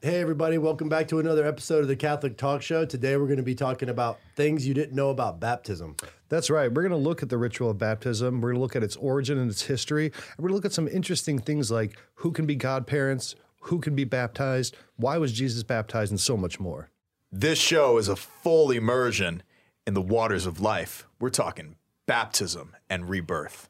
Hey, everybody, welcome back to another episode of the Catholic Talk Show. Today, we're going to be talking about things you didn't know about baptism. That's right. We're going to look at the ritual of baptism. We're going to look at its origin and its history. And we're going to look at some interesting things like who can be godparents, who can be baptized, why was Jesus baptized, and so much more. This show is a full immersion in the waters of life. We're talking baptism and rebirth.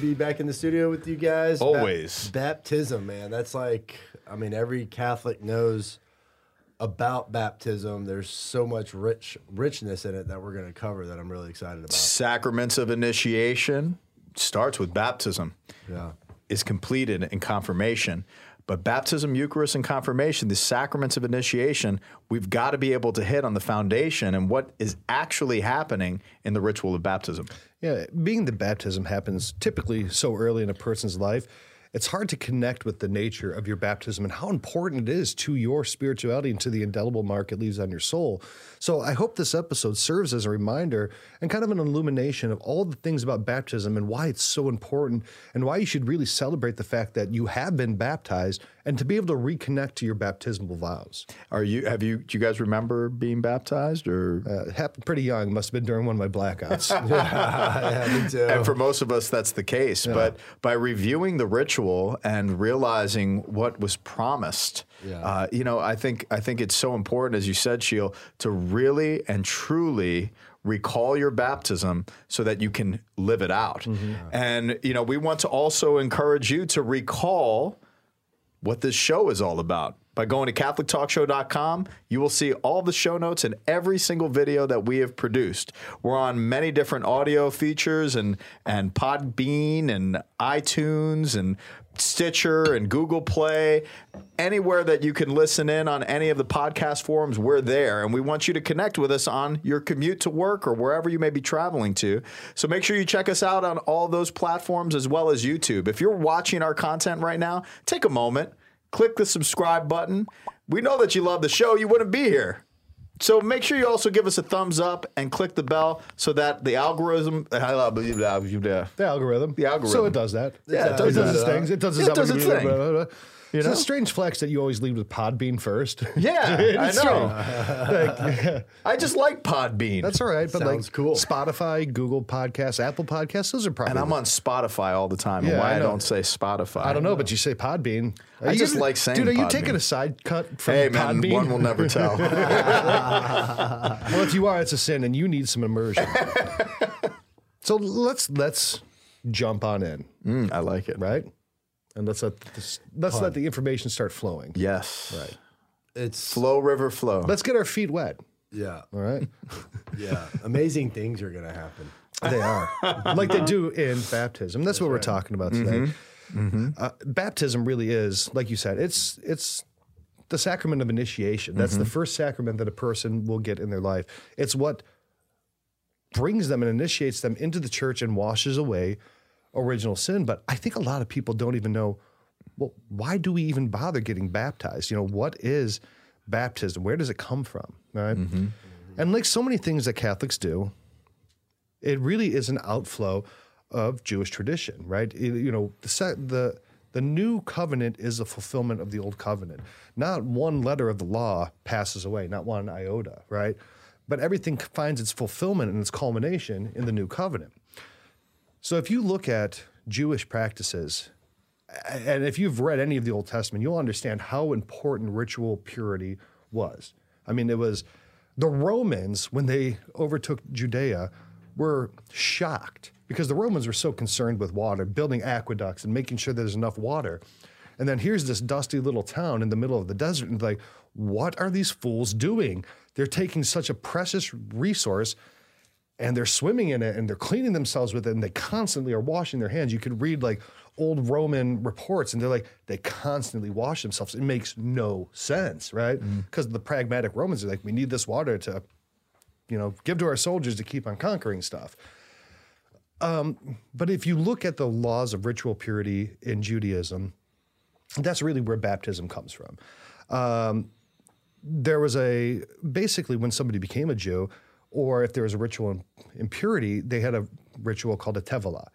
Be back in the studio with you guys. Ba- Always. baptism, man. That's like, I mean, every Catholic knows about baptism. There's so much rich richness in it that we're going to cover that I'm really excited about. Sacraments of initiation starts with baptism, Yeah. is completed in confirmation. But baptism, Eucharist, and confirmation, the sacraments of initiation, we've got to be able to hit on the foundation and what is actually happening in the ritual of baptism. Yeah, being that baptism happens typically so early in a person's life, it's hard to connect with the nature of your baptism and how important it is to your spirituality and to the indelible mark it leaves on your soul. So I hope this episode serves as a reminder and kind of an illumination of all the things about baptism and why it's so important and why you should really celebrate the fact that you have been baptized and to be able to reconnect to your baptismal vows. Are you, have you, do you guys remember being baptized or? Uh, it happened pretty young, must have been during one of my blackouts. yeah, me too. And for most of us, that's the case. But by reviewing the ritual and realizing what was promised, Yeah. uh, you know, I think I think it's so important, as you said, Scheel, to really and truly recall your baptism so that you can live it out. And you know, we want to also encourage you to recall what this show is all about. By going to CatholicTalkShow.com, you will see all the show notes and every single video that we have produced. We're on many different audio features and and Podbean and iTunes and Stitcher and Google Play. Anywhere that you can listen in on any of the podcast forums, we're there. And we want you to connect with us on your commute to work or wherever you may be traveling to. So make sure you check us out on all those platforms as well as YouTube. If you're watching our content right now, take a moment, click the subscribe button. We know that you love the show, you wouldn't be here. So make sure you also give us a thumbs up and click the bell so that the algorithm. The algorithm. The algorithm. So it does that. Yeah, it does its things. It does its, It does its thing. You You it's a strange flex that you always lead with Podbean first. Yeah, I It's know. strange. I just like Podbean. That's all right. But Sounds like cool. Spotify, Google Podcasts, Apple Podcasts, those are probably. and I'm on Spotify all the time. Yeah, why I I, don't say Spotify? I don't know, but you say Podbean. Are I you just gonna- like saying Dude, are you Podbean. taking a side cut from Hey man, Podbean? one will never tell. well, if you are, it's a sin, and you need some immersion. so let's let's jump on in, Mm, I like it. right? And let's let this, let's let the information start flowing. Yes. Right. It's, Flow river flow. Let's get our feet wet. yeah, All right. yeah. Amazing things are going to happen. They are like they do in baptism. That's, what we're talking about today. Mm-hmm. Mm-hmm. Uh, baptism really is, like you said, it's it's the sacrament of initiation. That's the mm-hmm. first sacrament that a person will get in their life. It's what brings them and initiates them into the church and washes away original sin. But I think a lot of people don't even know. Well, why do we even bother getting baptized? You know, what is baptism? Where does it come from? Right. Mm-hmm. Mm-hmm. And like so many things that Catholics do, it really is an outflow of Jewish tradition, right? It- you know, the, the the new covenant is a fulfillment of the old covenant. Not one letter of the law passes away, not one iota, right? But everything finds its fulfillment and its culmination in the new covenant. So if you look at Jewish practices, and if you've read any of the Old Testament, you'll understand how important ritual purity was. I mean, it was the Romans, when they overtook Judea, were shocked because the Romans were so concerned with water, building aqueducts and making sure there's enough water. And then here's this dusty little town in the middle of the desert, and like, what are these fools doing? They're taking such a precious resource and they're swimming in it and they're cleaning themselves with it and they constantly are washing their hands. You could read like old Roman reports and they're like, they constantly wash themselves. It makes no sense, right? Because the pragmatic Romans are like, we need this water to, you know, give to our soldiers to keep on conquering stuff. But if you look at the laws of ritual purity in Judaism, that's really where baptism comes from. Um, there was a basically when somebody became a Jew, or if there was a ritual impurity, they had a ritual called a tevilah,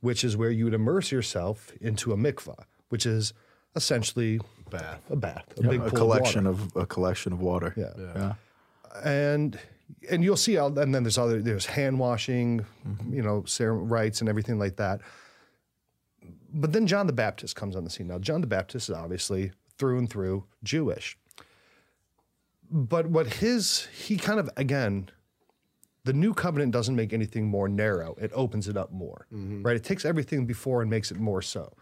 which is where you would immerse yourself into a mikvah, which is essentially Bath. a bath, a big a pool collection of, water. of, a collection of water. Yeah. yeah. and and you'll see, how, and then there's other there's hand washing, mm-hmm. you know, ceremony rites and everything like that. But then John the Baptist comes on the scene. Now, John the Baptist is obviously through and through Jewish. But what his, he kind of, again, the new covenant doesn't make anything more narrow, it opens it up more, right? It takes everything before and makes it more so.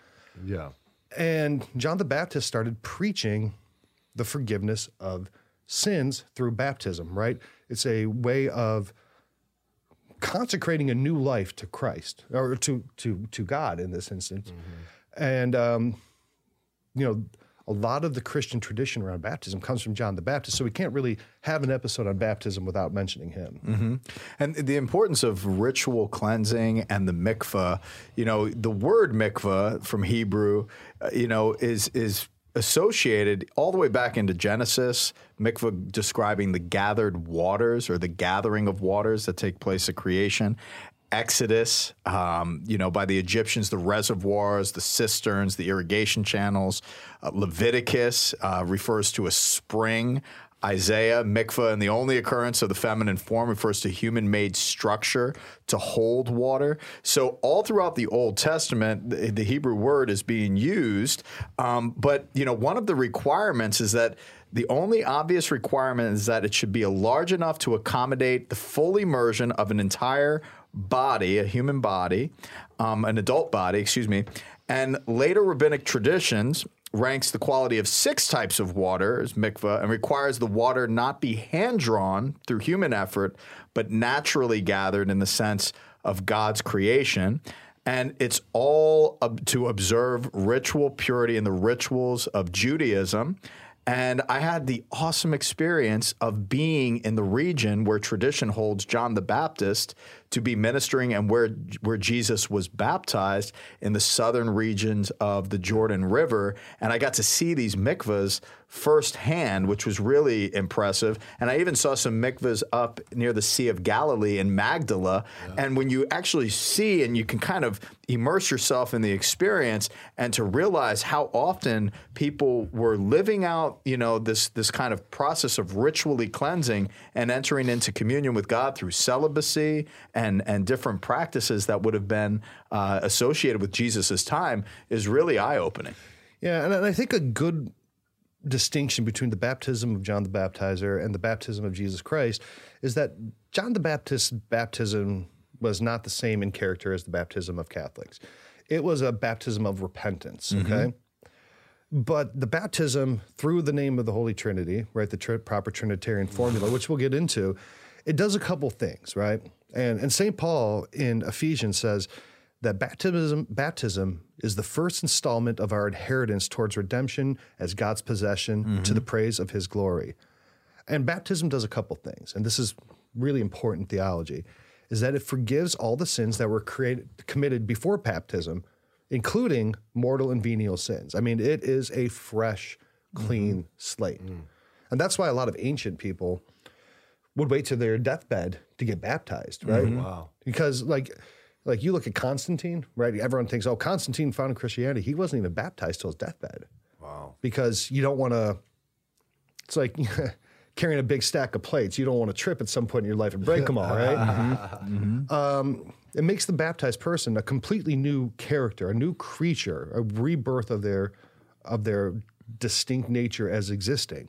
Yeah. And John the Baptist started preaching the forgiveness of sins through baptism, right? It's a way of consecrating a new life to Christ or to to to God in this instance. And um, you know, a lot of the Christian tradition around baptism comes from John the Baptist, so we can't really have an episode on baptism without mentioning him. And the importance of ritual cleansing and the mikvah, you know, the word mikvah from Hebrew, uh, you know, is is associated all the way back into Genesis, mikvah describing the gathered waters or the gathering of waters that take place at creation. Exodus, um, you know, by the Egyptians, the reservoirs, the cisterns, the irrigation channels. Uh, Leviticus uh, refers to a spring. Isaiah, mikvah, and the only occurrence of the feminine form refers to human made structure to hold water. So, all throughout the Old Testament, the, the Hebrew word is being used. Um, but, you know, one of the requirements is that the only obvious requirement is that it should be large enough to accommodate the full immersion of an entire body, a human body, um, an adult body, excuse me. And later rabbinic traditions ranks the quality of six types of water as mikvah and requires the water not be hand drawn through human effort, but naturally gathered in the sense of God's creation. And it's all to observe ritual purity and the rituals of Judaism. And I had the awesome experience of being in the region where tradition holds John the Baptist to be ministering and where where Jesus was baptized in the southern regions of the Jordan River. And I got to see these mikvahs firsthand, which was really impressive. And I even saw some mikvahs up near the Sea of Galilee in Magdala. And when you actually see and you can kind of immerse yourself in the experience and to realize how often people were living out, you know, this this kind of process of ritually cleansing and entering into communion with God through celibacy and and and different practices that would have been uh, associated with Jesus' time is really eye opening. Yeah, and I think a good distinction between the baptism of John the Baptizer and the baptism of Jesus Christ is that John the Baptist's baptism was not the same in character as the baptism of Catholics. It was a baptism of repentance, okay? But the baptism through the name of the Holy Trinity, right, the tri- proper Trinitarian formula, which we'll get into, it does a couple things, right? And and St. Paul in Ephesians says that baptism baptism is the first installment of our inheritance towards redemption as God's possession to mm-hmm. the praise of his glory. And baptism does a couple things, and this is really important theology, is that it forgives all the sins that were created committed before baptism, including mortal and venial sins. I mean, it is a fresh, clean mm-hmm. slate. Mm. And that's why a lot of ancient people would wait to their deathbed to get baptized, right? Mm-hmm. Wow. Because like like you look at Constantine, right? Everyone thinks, oh, Constantine founded Christianity. He wasn't even baptized till his deathbed. Wow. Because you don't want to it's like carrying a big stack of plates. You don't want to trip at some point in your life and break them all, right? Mm-hmm. Mm-hmm. Um, it makes the baptized person a completely new character, a new creature, a rebirth of their of their distinct nature as existing.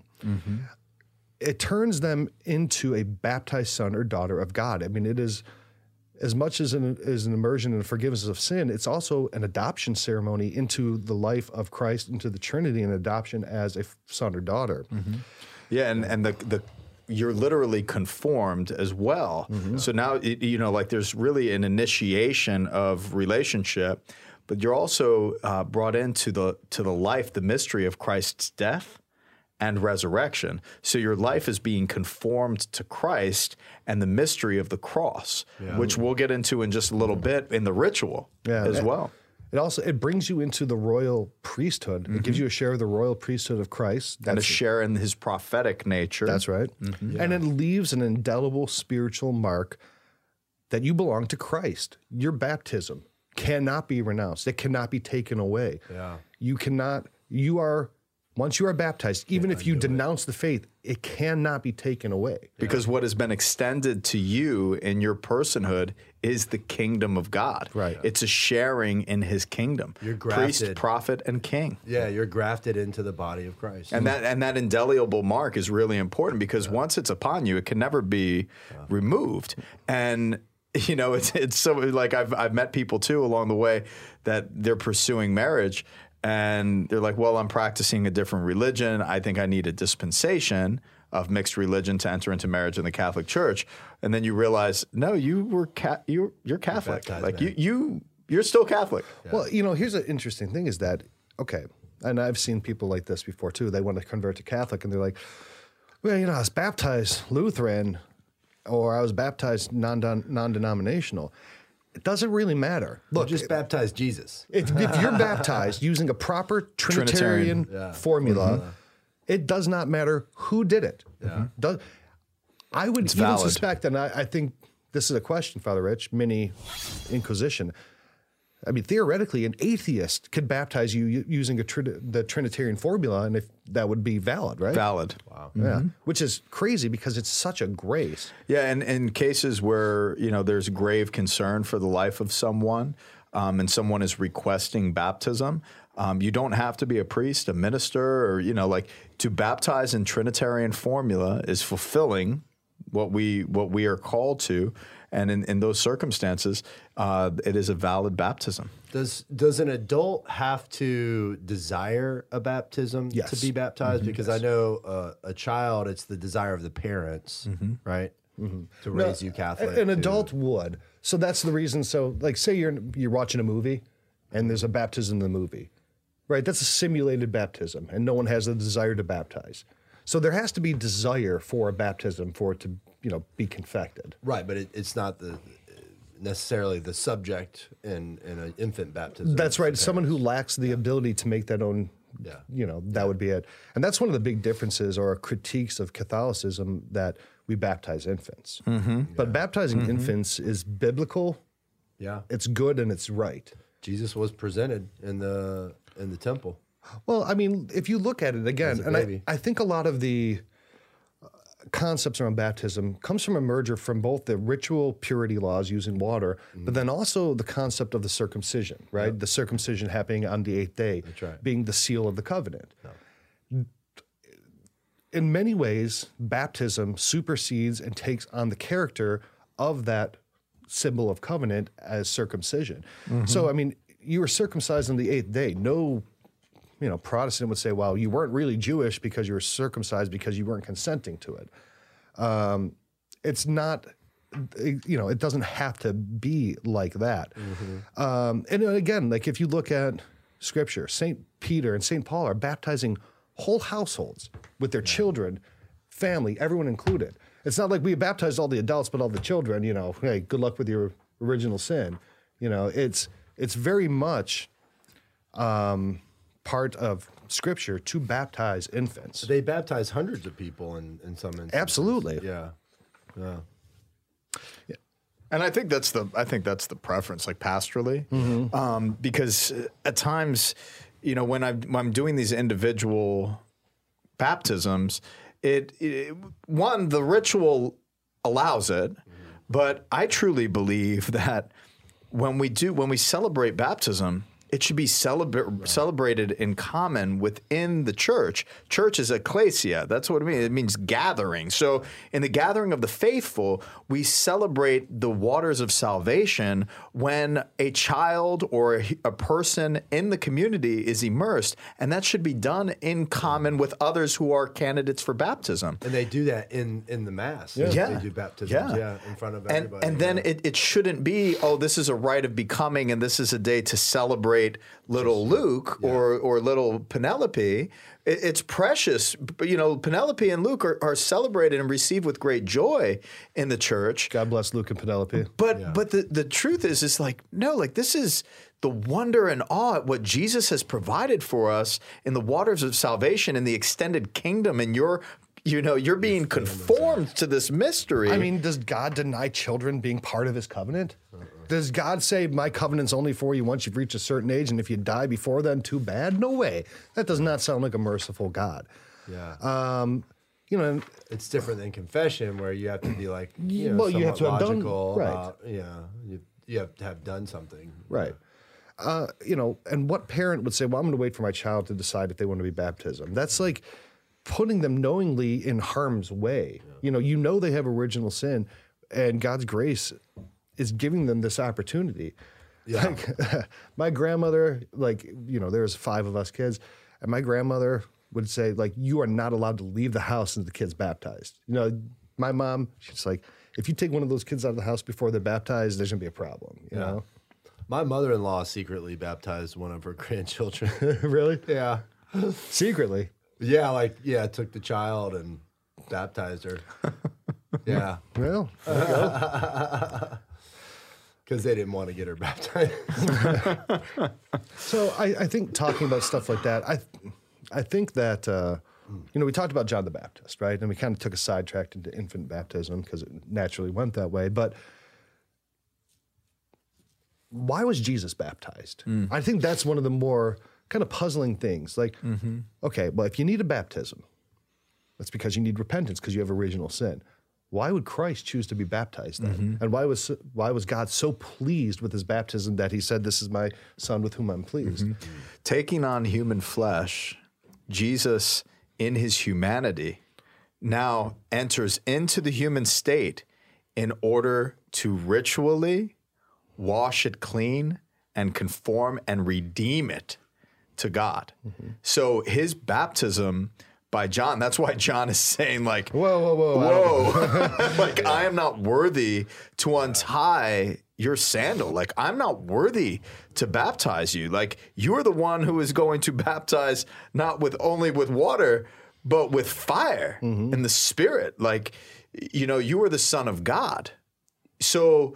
It turns them into a baptized son or daughter of God. I mean, it is as much as an, as an immersion and forgiveness of sin, it's also an adoption ceremony into the life of Christ, into the Trinity, and adoption as a f- son or daughter. Yeah, and and the the you're literally conformed as well. So now you know, like there's really an initiation of relationship, but you're also uh, brought into the to the life, the mystery of Christ's death and resurrection. So your life is being conformed to Christ and the mystery of the cross, which we'll get into in just a little bit in the ritual Yeah, as well. It also it brings you into the royal priesthood. It gives mm-hmm. you a share of the royal priesthood of Christ. And a share in his prophetic nature. that's right. Mm-hmm. And it leaves an indelible spiritual mark that you belong to Christ. Your baptism cannot be renounced. It cannot be taken away. Yeah. You cannot you are once you are baptized, even if you denounce the faith, it cannot be taken away. Because what has been extended to you in your personhood is the kingdom of God. Right. It's a sharing in his kingdom. You're Priest, grafted. prophet, and king. Yeah, you're grafted into the body of Christ. And that and that indelible mark is really important because once it's upon you, it can never be removed. And you know, it's it's so like I've I've met people too along the way that they're pursuing marriage and they're like, well, I'm practicing a different religion. I think I need a dispensation of mixed religion to enter into marriage in the Catholic Church. And then you realize, no, you were ca- you you're Catholic. baptized, like man. you you you're still Catholic. Well, you know, here's an interesting thing is that, okay, and I've seen people like this before too. They want to convert to Catholic and they're like, well, you know, I was baptized Lutheran or I was baptized non non denominational. It doesn't really matter. Look, just baptize Jesus. if, if you're baptized using a proper Trinitarian, Trinitarian. formula, mm-hmm. it does not matter who did it. Mm-hmm. Does, I would even valid. suspect, and I, I think this is a question, Father Rich, mini Inquisition. I mean, theoretically, an atheist could baptize you using a trin- the Trinitarian formula, and if that would be valid, right? Valid. Wow. Yeah, which is crazy because it's such a grace. Yeah, and in cases where you know there's grave concern for the life of someone, um, and someone is requesting baptism, um, you don't have to be a priest, a minister, or you know, like to baptize in Trinitarian formula is fulfilling what we what we are called to, and in, in those circumstances, uh, it is a valid baptism. Does does an adult have to desire a baptism Yes. to be baptized? Because I know uh, a child, it's the desire of the parents, right, to raise you Catholic. A- An to- adult would. So that's the reason. So, like, say you're you're watching a movie, and there's a baptism in the movie, right? That's a simulated baptism, and no one has the desire to baptize. So there has to be desire for a baptism for it to, you know, be confected. right? But it, it's not the necessarily the subject in in an infant baptism. That's right. Someone who lacks the ability to make that own, Yeah. you know, that would be it. And that's one of the big differences or critiques of Catholicism that we baptize infants. Mm-hmm. But baptizing mm-hmm. infants is biblical. Yeah, It's good and it's right. Jesus was presented in the in the temple. Well, I mean, if you look at it again, and I. I think a lot of the concepts around baptism comes from a merger from both the ritual purity laws using water, Mm-hmm. but then also the concept of the circumcision, right? The circumcision happening on the eighth day, right. being the seal of the covenant. In many ways, baptism supersedes and takes on the character of that symbol of covenant as circumcision. Mm-hmm. So, I mean, you were circumcised on the eighth day. No you know, Protestant would say, well, you weren't really Jewish because you were circumcised because you weren't consenting to it. Um, it's not, you know, it doesn't have to be like that. Um, and again, like if you look at scripture, St. Peter and St. Paul are baptizing whole households with their children, family, everyone included. It's not like we baptized all the adults, but all the children, you know, hey, good luck with your original sin. You know, it's, it's very much part of scripture to baptize infants. They baptize hundreds of people in in some instances. Absolutely. Yeah, yeah. And I think that's the I think that's the preference, like pastorally, um, because uh, at times, you know, when I'm when I'm doing these individual baptisms, it, it one the ritual allows it, but I truly believe that when we do when we celebrate baptism. It should be celebra- celebrated in common within the church. Church is ecclesia. That's what it means. It means gathering. So, in the gathering of the faithful, we celebrate the waters of salvation when a child or a, a person in the community is immersed, and that should be done in common with others who are candidates for baptism. And they do that in in the mass. Yeah. they do baptisms. Yeah, in front of and, everybody. And then yeah. it, it shouldn't be, oh, this is a rite of becoming and this is a day to celebrate celebrate little Luke or or little Penelope. It, it's precious. You know, Penelope and Luke are, are celebrated and received with great joy in the church. God bless Luke and Penelope. But but the, the truth is is like no like this is the wonder and awe at what Jesus has provided for us in the waters of salvation in the extended kingdom and you're you know you're being conformed to this mystery. I mean, does God deny children being part of his covenant? Does God say, My covenant's only for you once you've reached a certain age, and if you die before then, too bad? No way. That does not sound like a merciful God. Yeah. Um, you know, it's different than confession where you have to be like, you know, Well, you have to have done- right. yeah, you, you have to have done something. Right. Uh, you know, and what parent would say, "Well, I'm going to wait for my child to decide if they want to be baptism"? That's like putting them knowingly in harm's way. You know, you know they have original sin, and God's grace is giving them this opportunity. Yeah. Like my grandmother, like you know, there's five of us kids, and my grandmother would say, like, you are not allowed to leave the house until the kid's baptized. You know, my mom, she's like, if you take one of those kids out of the house before they're baptized, there's gonna be a problem. You know. My mother-in-law secretly baptized one of her grandchildren. really? yeah. Secretly. Yeah, like yeah, took the child and baptized her. yeah, Well, because they didn't want to get her baptized. so I, I think talking about stuff like that, I, I think that uh, you know we talked about John the Baptist, right? And we kind of took a sidetrack into infant baptism because it naturally went that way. But why was Jesus baptized? I think that's one of the more kind of puzzling things. Like, okay, well, if you need a baptism, that's because you need repentance because you have original sin. Why would Christ choose to be baptized then? Mm-hmm. And why was why was God so pleased with his baptism that he said, "This is my son with whom I'm pleased"? Mm-hmm. taking on human flesh, Jesus in his humanity now enters into the human state in order to ritually wash it clean and conform and redeem it to God. Mm-hmm. So his baptism by John, that's why John is saying like Whoa, whoa, whoa! Whoa. like, I am not worthy to untie your sandal. Like, I'm not worthy to baptize you. Like, you're the one who is going to baptize not with only with water, but with fire mm-hmm. and the spirit. Like, you know, you are the son of God. So,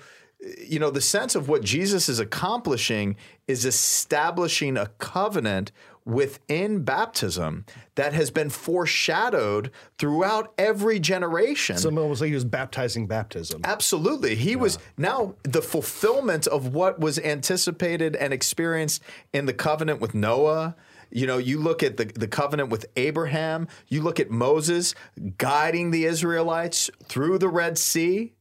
you know, the sense of what Jesus is accomplishing is establishing a covenant within baptism that has been foreshadowed throughout every generation. So almost like he was baptizing baptism. Absolutely. He was now the fulfillment of what was anticipated and experienced in the covenant with Noah. You know, you look at the, the covenant with Abraham, you look at Moses guiding the Israelites through the Red Sea,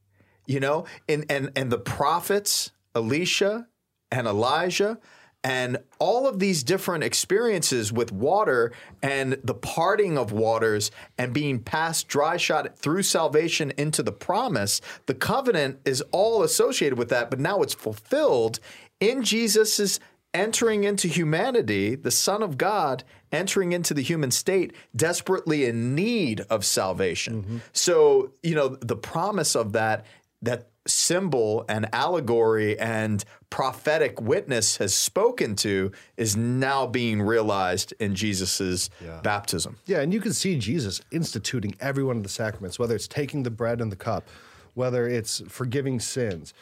you know, and, and, and the prophets, Elisha and Elijah, and all of these different experiences with water and the parting of waters and being passed dry shot through salvation into the promise, the covenant is all associated with that, but now it's fulfilled in Jesus' entering into humanity, the Son of God entering into the human state, desperately in need of salvation. Mm-hmm. So, you know, the promise of that, that symbol and allegory and prophetic witness has spoken to is now being realized in Jesus's baptism. Yeah, and you can see Jesus instituting every one of the sacraments, whether it's taking the bread and the cup, whether it's forgiving sins,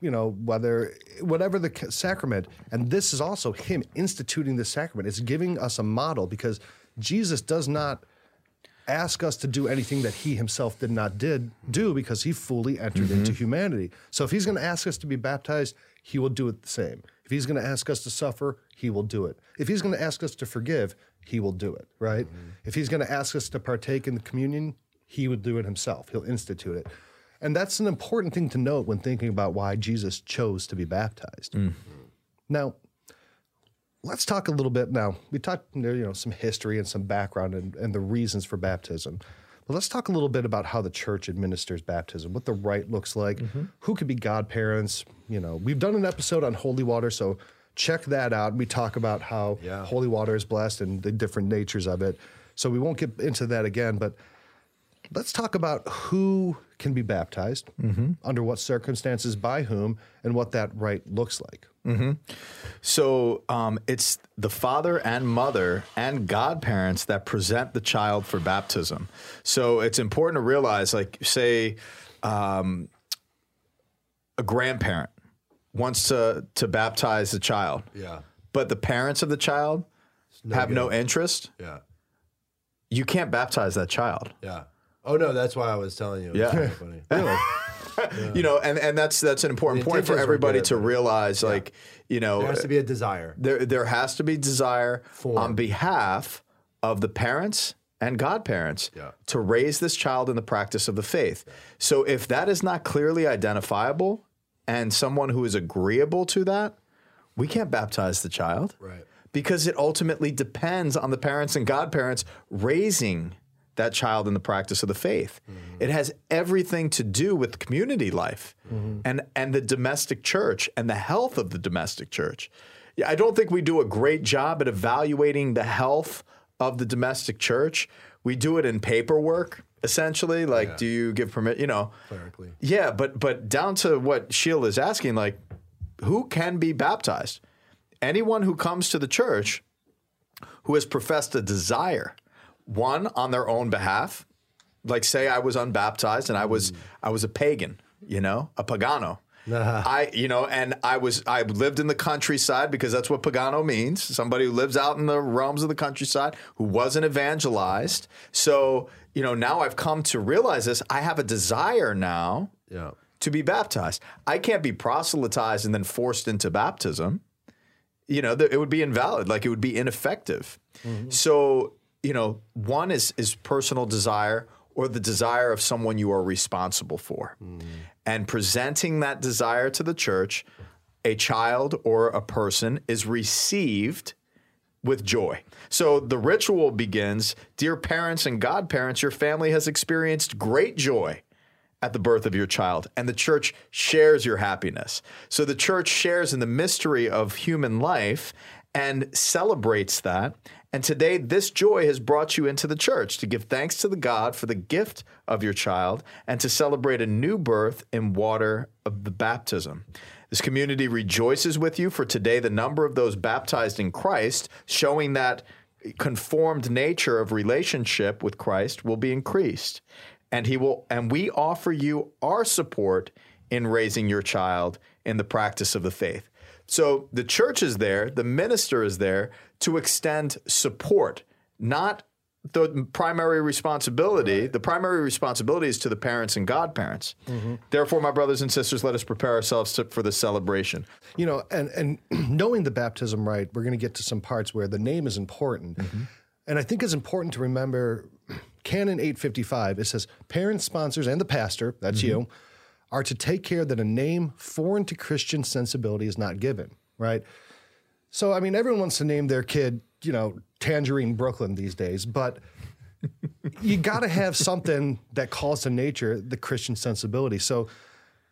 you know, whether whatever the sacrament. And this is also him instituting the sacrament. It's giving us a model because Jesus does not ask us to do anything that he himself did not did do because he fully entered into mm-hmm. humanity. So if he's going to ask us to be baptized, he will do it the same. If he's going to ask us to suffer, he will do it. If he's going to ask us to forgive, he will do it, right? Mm-hmm. If he's going to ask us to partake in the communion, he would do it himself. He'll institute it. And that's an important thing to note when thinking about why Jesus chose to be baptized. Mm. Now, let's talk a little bit now. We talked, you know, some history and some background and, and the reasons for baptism. But let's talk a little bit about how the church administers baptism, what the rite looks like, mm-hmm. who could be godparents. You know, we've done an episode on holy water, so check that out. We talk about how Yeah. holy water is blessed and the different natures of it. So we won't get into that again, but let's talk about who can be baptized, under what circumstances, by whom, and what that rite looks like. So um, it's the father and mother and godparents that present the child for baptism. So it's important to realize, like, say, um, a grandparent wants to to baptize the child, Yeah. but the parents of the child have no interest. Yeah. You can't baptize that child. Yeah. Oh no, that's why I was telling you. It Yeah. kinda funny. You know, and, and that's that's an important point for everybody to realize. Like, you know, There has to be a desire. there there has to be desire Form. on behalf of the parents and godparents Yeah. to raise this child in the practice of the faith. So if that is not clearly identifiable and someone who is agreeable to that, we can't baptize the child. Right. Because it ultimately depends on the parents and godparents raising that child in the practice of the faith. Mm-hmm. It has everything to do with community life mm-hmm. and, and the domestic church and the health of the domestic church. Yeah, I don't think we do a great job at evaluating the health of the domestic church. We do it in paperwork, essentially. Like, do you give permit? You know, Clerically. yeah, but but down to what Sheila is asking, like, who can be baptized? Anyone who comes to the church who has professed a desire, one on their own behalf, like say I was unbaptized and I was mm. I was a pagan, you know, a pagano. I, you know, and I was I lived in the countryside because that's what pagano means. Somebody who lives out in the realms of the countryside who wasn't evangelized. So, you know, now I've come to realize this. I have a desire now Yeah. to be baptized. I can't be proselytized and then forced into baptism. You know, th- it would be invalid. Like it would be ineffective. Mm-hmm. So, you know, one is is personal desire or the desire of someone you are responsible for, mm. and presenting that desire to the church. A child or a person is received with joy. So the ritual begins Dear parents and godparents, your family has experienced great joy at the birth of your child, and the church shares your happiness. So the church shares in the mystery of human life and celebrates that. And today, this joy has brought you into the church to give thanks to the God for the gift of your child and to celebrate a new birth in water of the baptism. This community rejoices with you for today the number of those baptized in Christ, showing that conformed nature of relationship with Christ will be increased. And he will and we offer you our support in raising your child in the practice of the faith. So the church is there, the minister is there to extend support, not the primary responsibility. The primary responsibility is to the parents and godparents. Mm-hmm. Therefore, my brothers and sisters, let us prepare ourselves to, for the celebration. You know, and and knowing the baptism rite, we're going to get to some parts where the name is important. Mm-hmm. And I think it's important to remember Canon 855, it says parents, sponsors, and the pastor, that's mm-hmm. you, are to take care that a name foreign to Christian sensibility is not given, right? So, I mean, everyone wants to name their kid, you know, Tangerine Brooklyn these days, but you got to have something that calls to nature the Christian sensibility. So,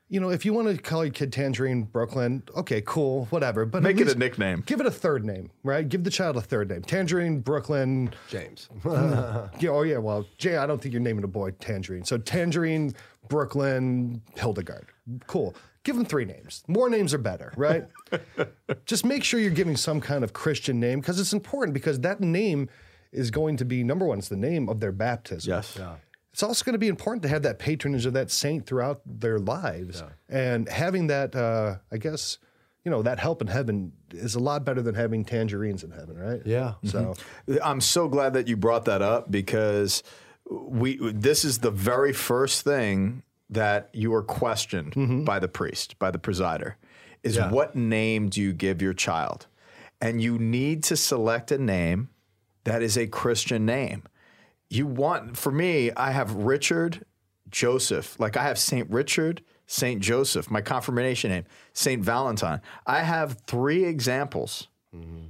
you know, if you want to call your kid Tangerine Brooklyn, okay, cool, whatever. But Make it a nickname. Give it a third name, right? Give the child a third name. Tangerine Brooklyn. James. Yeah, oh yeah. Well, Jay, I don't think you're naming a boy Tangerine. So Tangerine Brooklyn Hildegard. Cool. Give them three names. More names are better, right? Just make sure you're giving some kind of Christian name because it's important because that name is going to be number one. It's the name of their baptism. Yes. It's also going to be important to have that patronage of that saint throughout their lives, and having that, uh, I guess, you know, that help in heaven is a lot better than having tangerines in heaven, right? Yeah. So, I'm so glad that you brought that up because we this is the very first thing that you are questioned mm-hmm. by the priest, by the presider, is Yeah. what name do you give your child? And you need to select a name that is a Christian name. You want for me, I have Richard Joseph. Like I have Saint Richard, Saint Joseph, my confirmation name, Saint Valentine. I have three examples mm-hmm.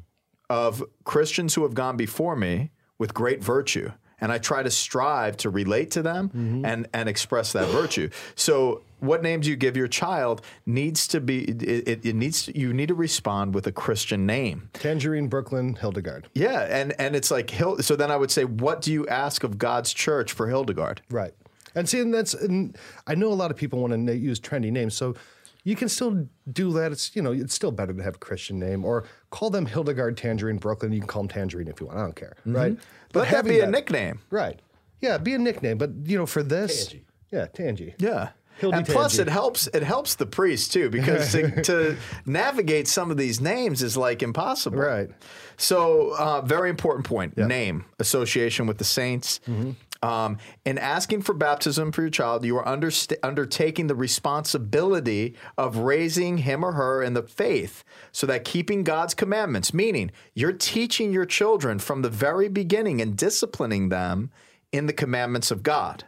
of Christians who have gone before me with great virtue. And I try to strive to relate to them mm-hmm. and, and express that virtue. So, what name do you give your child needs to be, it, it, needs to, you need to respond with a Christian name. Tangerine Brooklyn Hildegard. Yeah. And, and it's like, Hil- so then I would say, what do you ask of God's church for Hildegard? Right. And see, and that's and I know a lot of people want to na- use trendy names, so you can still do that. It's you know it's still better to have a Christian name or call them Hildegard Tangerine Brooklyn. You can call them Tangerine if you want. I don't care, right? Let that having be a nickname. right? Yeah, be a nickname. But you know, for this, Tangy. yeah, Tangy. Yeah. Hildy and plus, it helps. It helps the priest too, because to, to navigate some of these names is like impossible. Right. So, uh, very important point: name association with the saints. Mm-hmm. Um, in asking for baptism for your child, you are underst- undertaking the responsibility of raising him or her in the faith, so that keeping God's commandments, meaning you're teaching your children from the very beginning and disciplining them in the commandments of God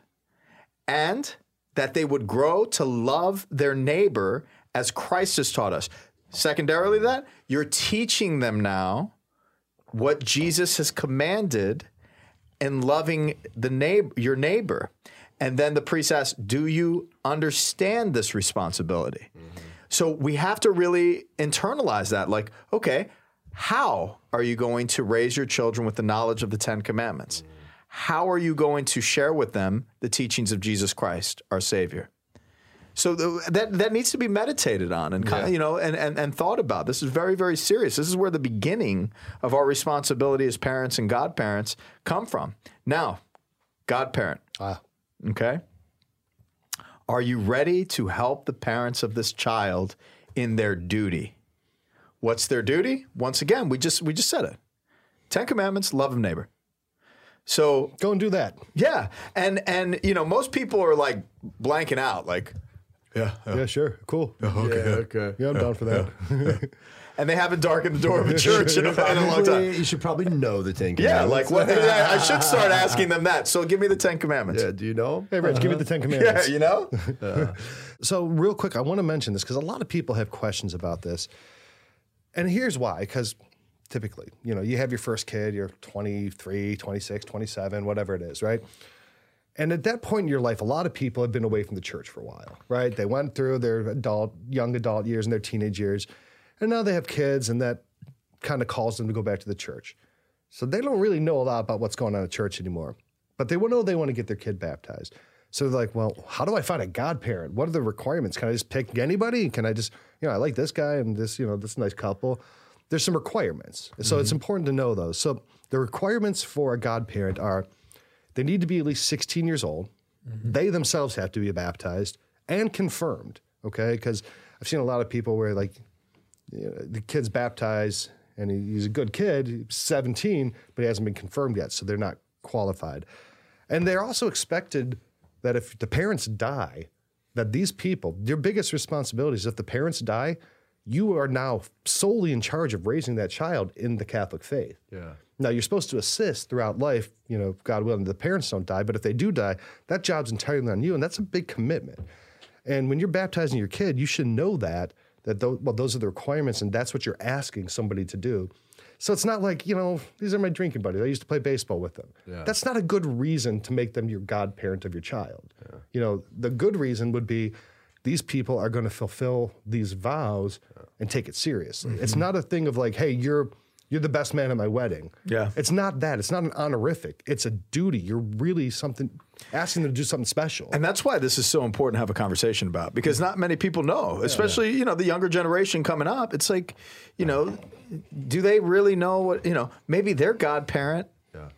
and that they would grow to love their neighbor as Christ has taught us. Secondarily, that you're teaching them now what Jesus has commanded in loving the neighbor, your neighbor. And then the priest asks, "Do you understand this responsibility?" Mm-hmm. So we have to really internalize that. Like, okay, how are you going to raise your children with the knowledge of the Ten Commandments? Mm-hmm. How are you going to share with them the teachings of Jesus Christ, our Savior? So th- that that needs to be meditated on and of, you know and, and and thought about. This is very very serious. This is where the beginning of our responsibility as parents and godparents come from. Now, godparent. Ah. Okay. Are you ready to help the parents of this child in their duty? What's their duty? Once again, we just we just said it. Ten Commandments, love of neighbor. So Go and do that. yeah, and and you know most people are like blanking out, like yeah, Yeah, sure, cool. Oh, yeah, okay. Yeah, I'm down for that. and they haven't darkened the door of a church in a, in a long time. You should probably know the Ten commandments. Yeah, Commandments. like what? yeah, I should start asking them that. So give me the Ten Commandments. Yeah, do you know? hey, Rich, give me the Ten commandments. Yeah, Commandments. you know. Uh, so, real quick, I want to mention this because a lot of people have questions about this. And here's why because typically, you know, you have your first kid, you're 23, 26, 27, whatever it is, right? And at that point in your life, a lot of people have been away from the church for a while, right? They went through their adult, young adult years and their teenage years, and now they have kids, and that kind of calls them to go back to the church. So they don't really know a lot about what's going on at church anymore, but they will know they want to get their kid baptized. So they're like, well, how do I find a godparent? What are the requirements? Can I just pick anybody? Can I just, you know, I like this guy and this, you know, this nice couple. There's some requirements. So it's mm-hmm. important to know those. So the requirements for a godparent are they need to be at least 16 years old. Mm-hmm. They themselves have to be baptized and confirmed. Okay, because I've seen a lot of people where like you know, the kid's baptized and he's a good kid, 17, but he hasn't been confirmed yet, so they're not qualified. And they're also expected that if the parents die, that these people, your biggest responsibility is if the parents die, you are now solely in charge of raising that child in the Catholic faith. Yeah. Now you're supposed to assist throughout life, you know, God willing, the parents don't die, but if they do die, that job's entirely on you, and that's a big commitment. And when you're baptizing your kid, you should know that that those, well, those are the requirements, and that's what you're asking somebody to do. So it's not like you know these are my drinking buddies. I used to play baseball with them. Yeah. That's not a good reason to make them your godparent of your child. You know, the good reason would be these people are going to fulfill these vows and take it seriously. It's mm-hmm. not a thing of like, hey, you're you're the best man at my wedding. Yeah. It's not that. It's not an honorific. It's a duty. You're really something asking them to do something special. And that's why this is so important to have a conversation about because not many people know, especially you know the younger generation coming up. It's like, you know, do they really know what you know? Maybe their godparent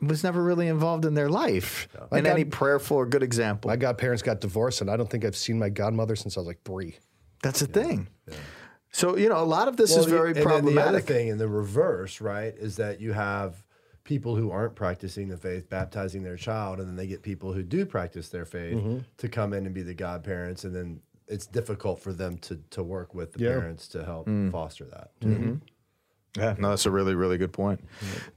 was never really involved in their life in God- any prayerful or good example. my godparents got divorced, and I don't think I've seen my godmother since I was like three. That's the thing. So you know, a lot of this is Well, very and then the other problematic. thing in the reverse, right, is that you have people who aren't practicing the faith baptizing their child, and then they get people who do practice their faith Mm-hmm. to come in and be the godparents, and then it's difficult for them to to work with the Yeah. parents to help Mm. foster that. Yeah, no, that's a really, really good point.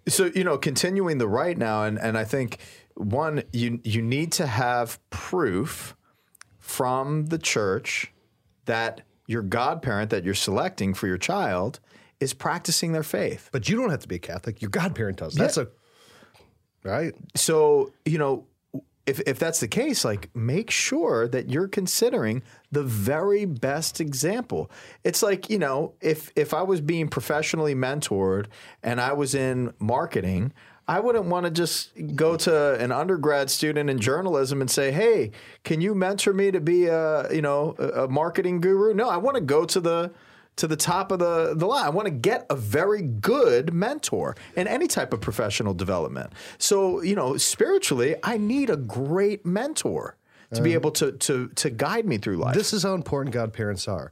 So, you know, continuing the rite now, and, and I think one, you you need to have proof from the church that your godparent that you're selecting for your child is practicing their faith. But you don't have to be a Catholic. Your godparent does. That's a right. So, you know, if, if that's the case, like make sure that you're considering the very best example. It's like, you know, if if I was being professionally mentored and I was in marketing, I wouldn't want to just go to an undergrad student in journalism and say, "Hey, can you mentor me to be a you know a marketing guru?" No, I want to go to the to the top of the, the line. I want to get a very good mentor in any type of professional development. So, you know, spiritually, I need a great mentor to be uh. able to to to guide me through life. This is how important godparents are.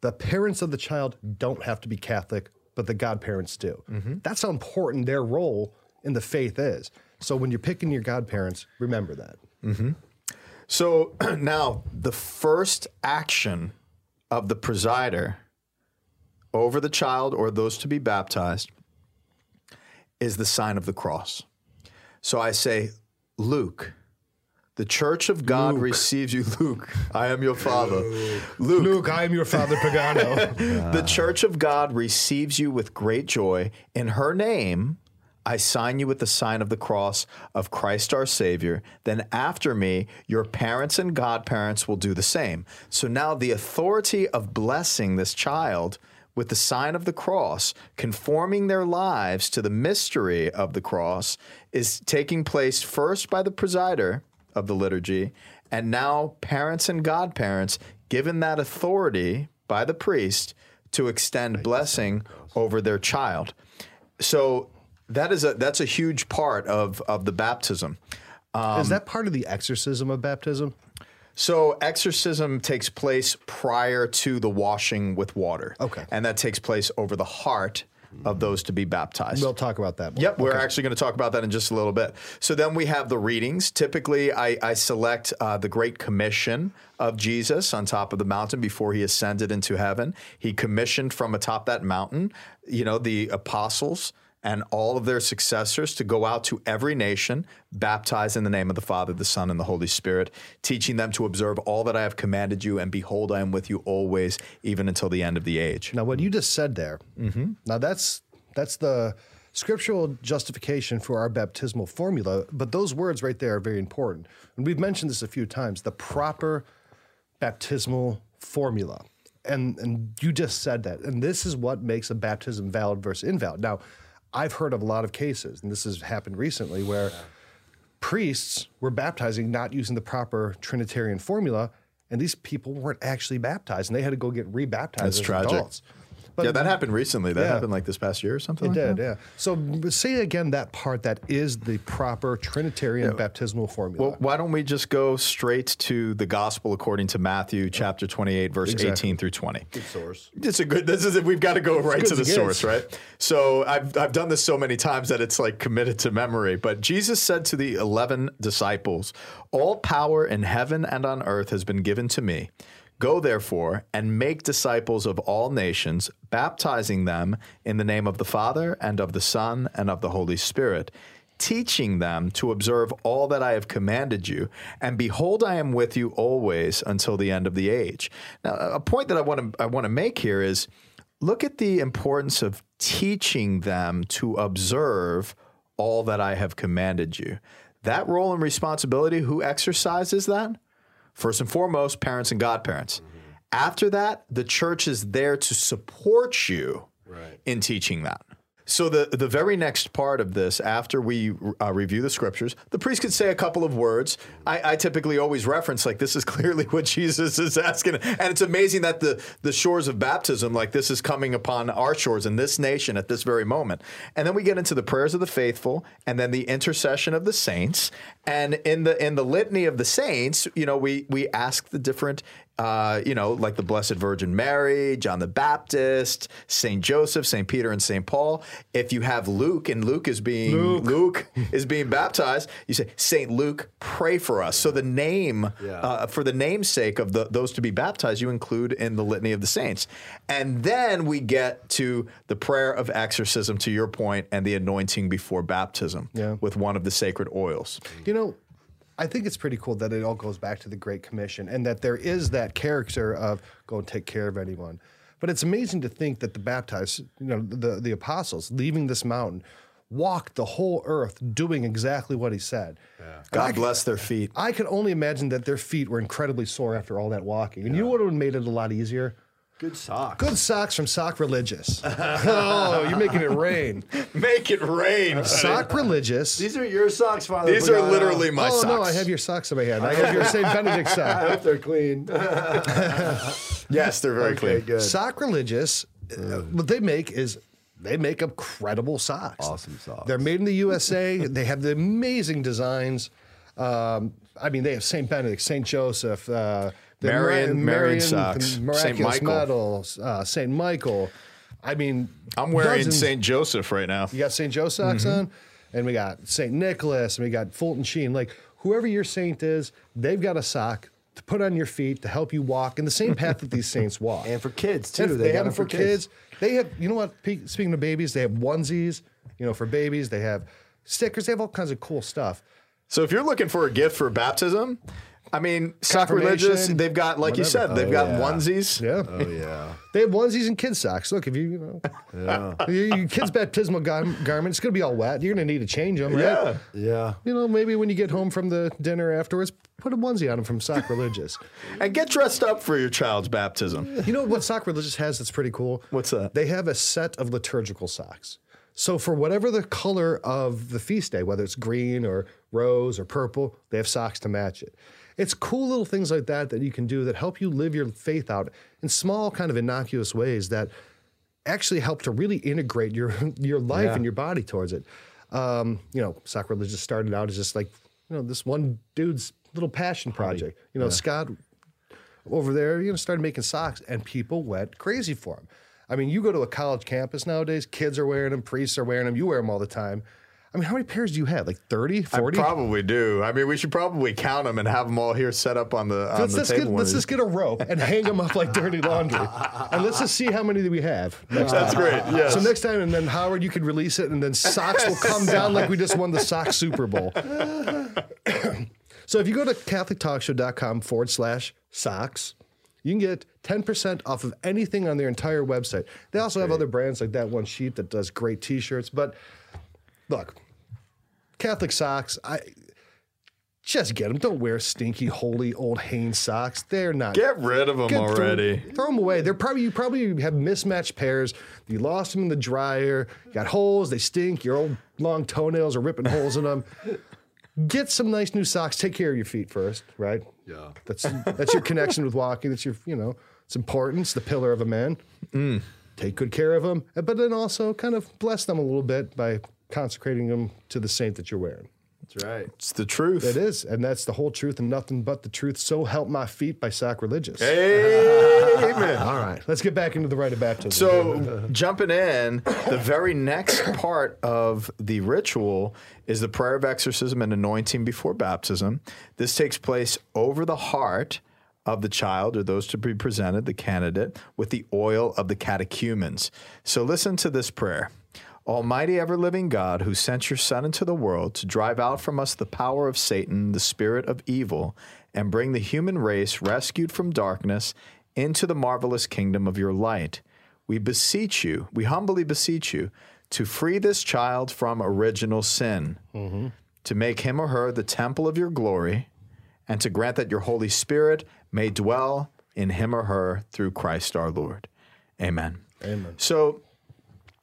The parents of the child don't have to be Catholic, but the godparents do. Mm-hmm. That's how important their role in the faith is. So when you're picking your godparents, remember that. Mm-hmm. So now the first action of the presider over the child or those to be baptized is the sign of the cross. So I say, Luke, the church of God receives you. Luke, I am your father. Luke, Luke, I am your father Pagano. the church of God receives you with great joy. In her name, I sign you with the sign of the cross of Christ our Savior. Then after me, your parents and godparents will do the same. So now the authority of blessing this child with the sign of the cross, conforming their lives to the mystery of the cross, is taking place first by the presider of the liturgy, and now parents and godparents given that authority by the priest to extend blessing over their child. So that is a that's a huge part of of the baptism. is that part of the exorcism of baptism? So exorcism takes place prior to the washing with water. Okay. And that takes place over the heart of those to be baptized. We'll talk about that. More. Yep, we're actually going to talk about that in just a little bit. So then we have the readings. Typically, I, I select uh, the Great Commission of Jesus on top of the mountain before he ascended into heaven. He commissioned from atop that mountain, you know, the apostles and all of their successors to go out to every nation, baptize in the name of the Father, the Son, and the Holy Spirit, teaching them to observe all that I have commanded you, and behold, I am with you always, even until the end of the age. Now, what you just said there, mm-hmm. now that's that's the scriptural justification for our baptismal formula. But those words right there are very important, and we've mentioned this a few times. The proper baptismal formula, and and you just said that, and this is what makes a baptism valid versus invalid. Now, I've heard of a lot of cases, and this has happened recently where priests were baptizing not using the proper Trinitarian formula. And these people weren't actually baptized, and they had to go get rebaptized That's as tragic. adults. But yeah, that happened recently. That Yeah. happened like this past year or something. It like did, that? yeah. So say again that part that is the proper Trinitarian baptismal formula. Well, why don't we just go straight to the gospel according to Matthew chapter 28, verse 18 through 20? Good source. It's a good. This is. We've got to go right to the source, right? So I've I've done this so many times that it's like committed to memory. But Jesus said to the eleven disciples, "All power in heaven and on earth has been given to me. Go therefore and make disciples of all nations, baptizing them in the name of the Father and of the Son and of the Holy Spirit." Teaching them to observe all that I have commanded you, and behold, I am with you always until the end of the age. Now, a point that I want to I want to make here is look at the importance of teaching them to observe all that I have commanded you. That role and responsibility, who exercises that? First and foremost, parents and godparents. Mm-hmm. After that, the church is there to support you in teaching that. So the the very next part of this, after we uh, review the scriptures, the priest could say a couple of words. I, I typically always reference like this is clearly what Jesus is asking, and it's amazing that the the shores of baptism, like this, is coming upon our shores in this nation at this very moment. And then we get into the prayers of the faithful, and then the intercession of the saints, and in the in the litany of the saints, you know, we we ask the different uh, you know, like the Blessed Virgin Mary, John the Baptist, Saint Joseph, Saint Peter, and Saint Paul. If you have Luke and Luke is being Luke, is being baptized, you say Saint Luke, pray for us. So the name Yeah. uh, for the namesake of the, those to be baptized, you include in the litany of the saints, and then we get to the prayer of exorcism. To your point, and the anointing before baptism Yeah. with one of the sacred oils. You know, I think it's pretty cool that it all goes back to the Great Commission and that there is that character of go and take care of anyone. But it's amazing to think that the baptized, you know, the, the apostles leaving this mountain walked the whole earth doing exactly what he said. God bless their feet. I can only imagine that their feet were incredibly sore after all that walking. And you know what would have made it a lot easier? Good socks. Good socks from Sock Religious. oh, you're making it rain. Make it rain. Sock Religious. These are your socks, Father. These are Pagano. literally my socks. oh socks. no, I have your socks in my hand. I have your St. Benedict socks. I hope they're clean. yes, they're very okay, clean. good. Sock Religious. uh, what they make is they make incredible socks. Awesome socks. They're made in the USA. they have the amazing designs. Um, I mean, they have St. Benedict, St. Joseph, uh, the Marian- Marian socks, St. Michael. Medal, uh, St. Michael. I mean, I'm wearing St. Joseph right now. You got St. Joe socks on, and we got St. Nicholas, and we got Fulton Sheen. Like whoever your saint is, they've got a sock to put on your feet to help you walk in the same path that these saints walk. And for kids, too. They They, have them them for for kids. kids. They have, you know what? Speaking of babies, they have onesies. You know, for babies, they have stickers. They have all kinds of cool stuff. So if you're looking for a gift for baptism, I mean, sacrilegious, Confirmation, they've got, like you said, they've Oh, got yeah. onesies. Yeah. Oh yeah. They have onesies and kids socks. Look, if you, you know, your, your kids' baptismal gar- garment, it's going to be all wet. You're going to need to change them, right? Yeah. Yeah. You know, maybe when you get home from the dinner afterwards, put a onesie on them from Sock Religious. And get dressed up for your child's baptism. you know what Sock Religious has that's pretty cool? What's that? They have a set of liturgical socks. So for whatever the color of the feast day, whether it's green or rose or purple, they have socks to match it. It's cool little things like that that you can do that help you live your faith out in small, kind of innocuous ways that actually help to really integrate your your life Yeah. and your body towards it. Um, you know, Sock Religious started out as just like you know this one dude's little passion project. You know, Scott over there, you know, started making socks, and people went crazy for them. I mean, you go to a college campus nowadays, kids are wearing them, priests are wearing them, you wear them all the time. I mean, how many pairs do you have? Like 30, 40? I probably do. I mean, we should probably count them and have them all here set up on the on let's the let's, table. get, let's just get a rope and hang them up like dirty laundry. And let's just see how many that we have. That's time. great. Yes. So next time, and then Howard, you could release it, and then socks will come down like we just won the sock Super Bowl. so if you go to CatholicTalkShow.com forward slash socks, you can get 10% off of anything on their entire website. They also have other brands like that one sheet that does great t-shirts. But look, Catholic socks, I just get them. Don't wear stinky, holy old Hanes socks. They're not Get rid of them Get- throw- already. Throw, them away. They're probably you probably have mismatched pairs. You lost them in the dryer. You got holes. They stink. Your old long toenails are ripping holes in them. Get some nice new socks. Take care of your feet first, right? Yeah. That's that's your connection with walking. That's your you know it's important. It's the pillar of a man. Mm. Take good care of them, but then also kind of bless them a little bit by consecrating them to the saint that you're wearing. That's right. It's the truth. It is, and that's the whole truth and nothing but the truth. So help my feet by Sock Religious. Amen. All right, let's get back into the rite of baptism. So, jumping in, the very next part of the ritual is the prayer of exorcism and anointing before baptism. This takes place over the heart of the child or those to be presented, the candidate, with the oil of the catechumens. So, listen to this prayer. Almighty ever living God, who sent your Son into the world to drive out from us the power of Satan, the spirit of evil, and bring the human race rescued from darkness into the marvelous kingdom of your light. We beseech you, we humbly beseech you, to free this child from original sin, mm-hmm. to make him or her the temple of your glory, and to grant that your Holy Spirit may dwell in him or her through Christ our Lord. Amen. Amen. So,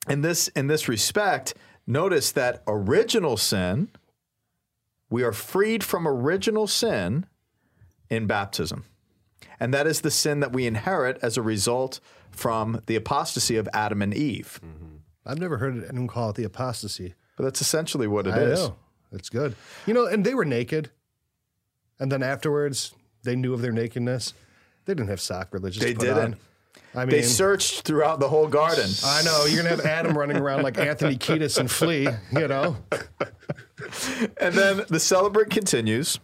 in this in this respect, notice that original sin, we are freed from original sin in baptism. And that is the sin that we inherit as a result from the apostasy of Adam and Eve. Mm-hmm. I've never heard anyone call it the apostasy. But that's essentially what it I is. know. It's good. You know, and they were naked. And then afterwards, they knew of their nakedness. They didn't have sock religious They didn't. on. I mean, They searched throughout the whole garden. I know you're gonna have Adam running around like Anthony Kiedis and Flea. You know, And then the celebrant continues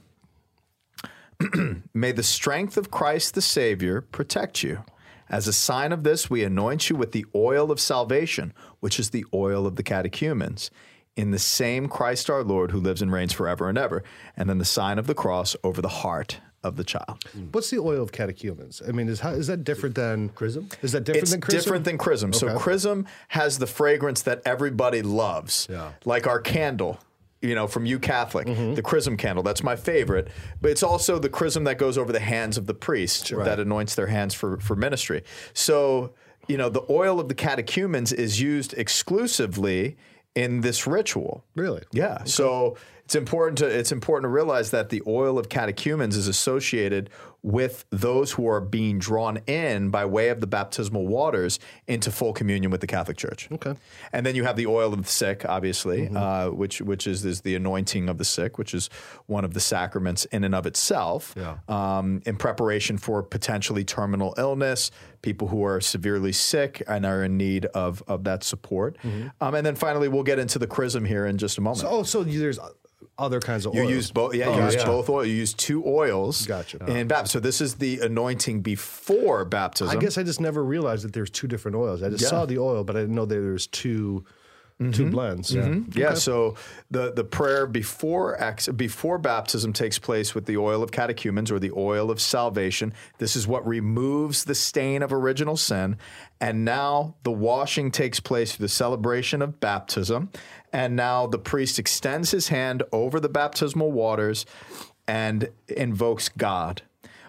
May the strength of Christ the Savior protect you. As a sign of this, we anoint you with the oil of salvation, which is the oil of the catechumens, in the same Christ our Lord who lives and reigns forever and ever. And then the sign of the cross over the heart of the child. what's the oil of catechumens? I mean, is how, is that different than Chrism? Is that different It's than chrism? different than chrism. So Okay. chrism has the fragrance that everybody loves, Yeah. like our candle. you know, from you Catholic, Mm-hmm. the chrism candle. That's my favorite. But it's also the chrism that goes over the hands of the priest that anoints their hands for, for ministry. So, you know, the oil of the catechumens is used exclusively in this ritual. Really? Yeah. So it's important to it's important to realize that the oil of catechumens is associated with those who are being drawn in by way of the baptismal waters into full communion with the Catholic Church. Okay. And then you have the oil of the sick, obviously, uh, which which is, is the anointing of the sick, which is one of the sacraments in and of itself. Yeah. Um, in preparation for potentially terminal illness, people who are severely sick and are in need of of that support. Um, and then finally, we'll get into the chrism here in just a moment. Oh, so there's other kinds of oil. You oils. use both. Yeah, Oh, you use yeah. both oil. You use two oils. Gotcha. In uh-huh. baptism. So this is the anointing before baptism. I guess I just never realized that there's two different oils. I just Yeah. saw the oil, but I didn't know that there's 2 two mm-hmm. blends. Mm-hmm. Yeah. Yeah. So the the prayer before before baptism takes place with the oil of catechumens or the oil of salvation. This is what removes the stain of original sin, and now the washing takes place through the celebration of baptism, and now the priest extends his hand over the baptismal waters and invokes God.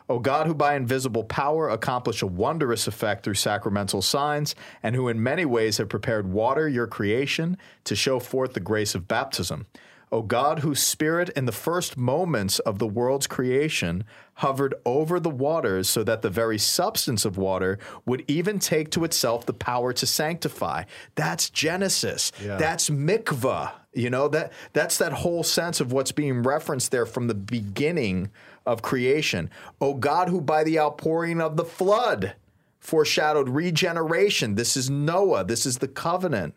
O God, who by invisible power accomplish a wondrous effect through sacramental signs, and who in many ways have prepared water, your creation, to show forth the grace of baptism. O God, whose spirit in the first moments of the world's creation hovered over the waters so that the very substance of water would even take to itself the power to sanctify. That's Genesis. Yeah. That's mikvah. You know, that that's that whole sense of what's being referenced there from the beginning of creation. O God, who by the outpouring of the flood foreshadowed regeneration. This is Noah. This is the covenant.